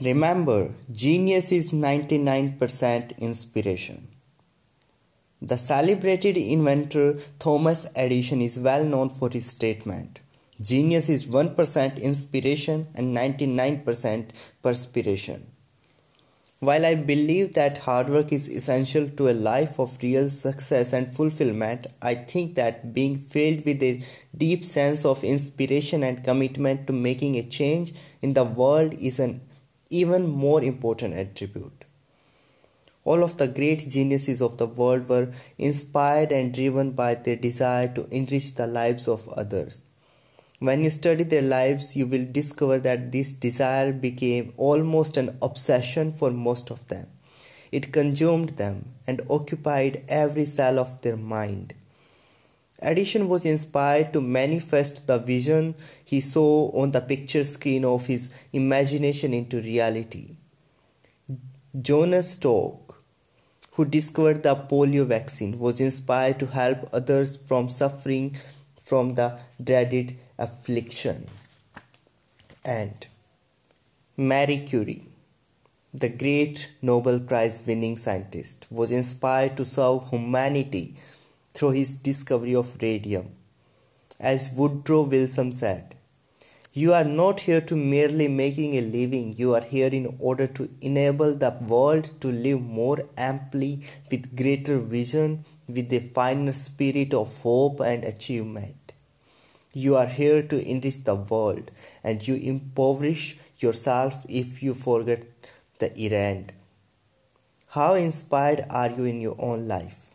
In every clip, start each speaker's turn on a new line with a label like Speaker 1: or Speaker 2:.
Speaker 1: Remember, genius is 99% inspiration. The celebrated inventor Thomas Edison is well known for his statement Genius is 1% inspiration and 99% perspiration. While I believe that hard work is essential to a life of real success and fulfillment, I think that being filled with a deep sense of inspiration and commitment to making a change in the world is an even more important attribute. All of the great geniuses of the world were inspired and driven by their desire to enrich the lives of others. When you study their lives, you will discover that this desire became almost an obsession for most of them. It consumed them and occupied every cell of their mind. Edison was inspired to manifest the vision he saw on the picture screen of his imagination into reality. Jonas Salk, who discovered the polio vaccine, was inspired to help others from suffering from the dreaded affliction. And Marie Curie, the great Nobel Prize winning scientist, was inspired to serve humanity through his discovery of radium. As Woodrow Wilson said, you are not here to merely making a living, you are here in order to enable the world to live more amply with greater vision, with a finer spirit of hope and achievement. You are here to enrich the world, and you impoverish yourself if you forget the errand. How inspired are you in your own life?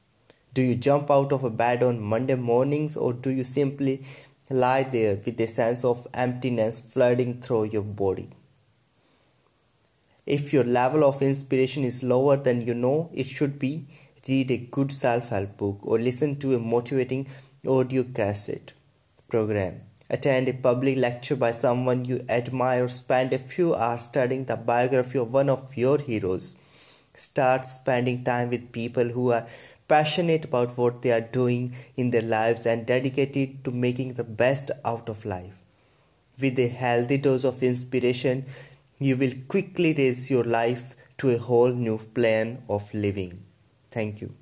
Speaker 1: Do you jump out of bed on Monday mornings or do you simply lie there with a sense of emptiness flooding through your body? If your level of inspiration is lower than you know it should be, read a good self help book or listen to a motivating audio cassette program. Attend a public lecture by someone you admire spend a few hours studying the biography of one of your heroes. Start spending time with people who are passionate about what they are doing in their lives and dedicated to making the best out of life. With a healthy dose of inspiration, you will quickly raise your life to a whole new plan of living. Thank you.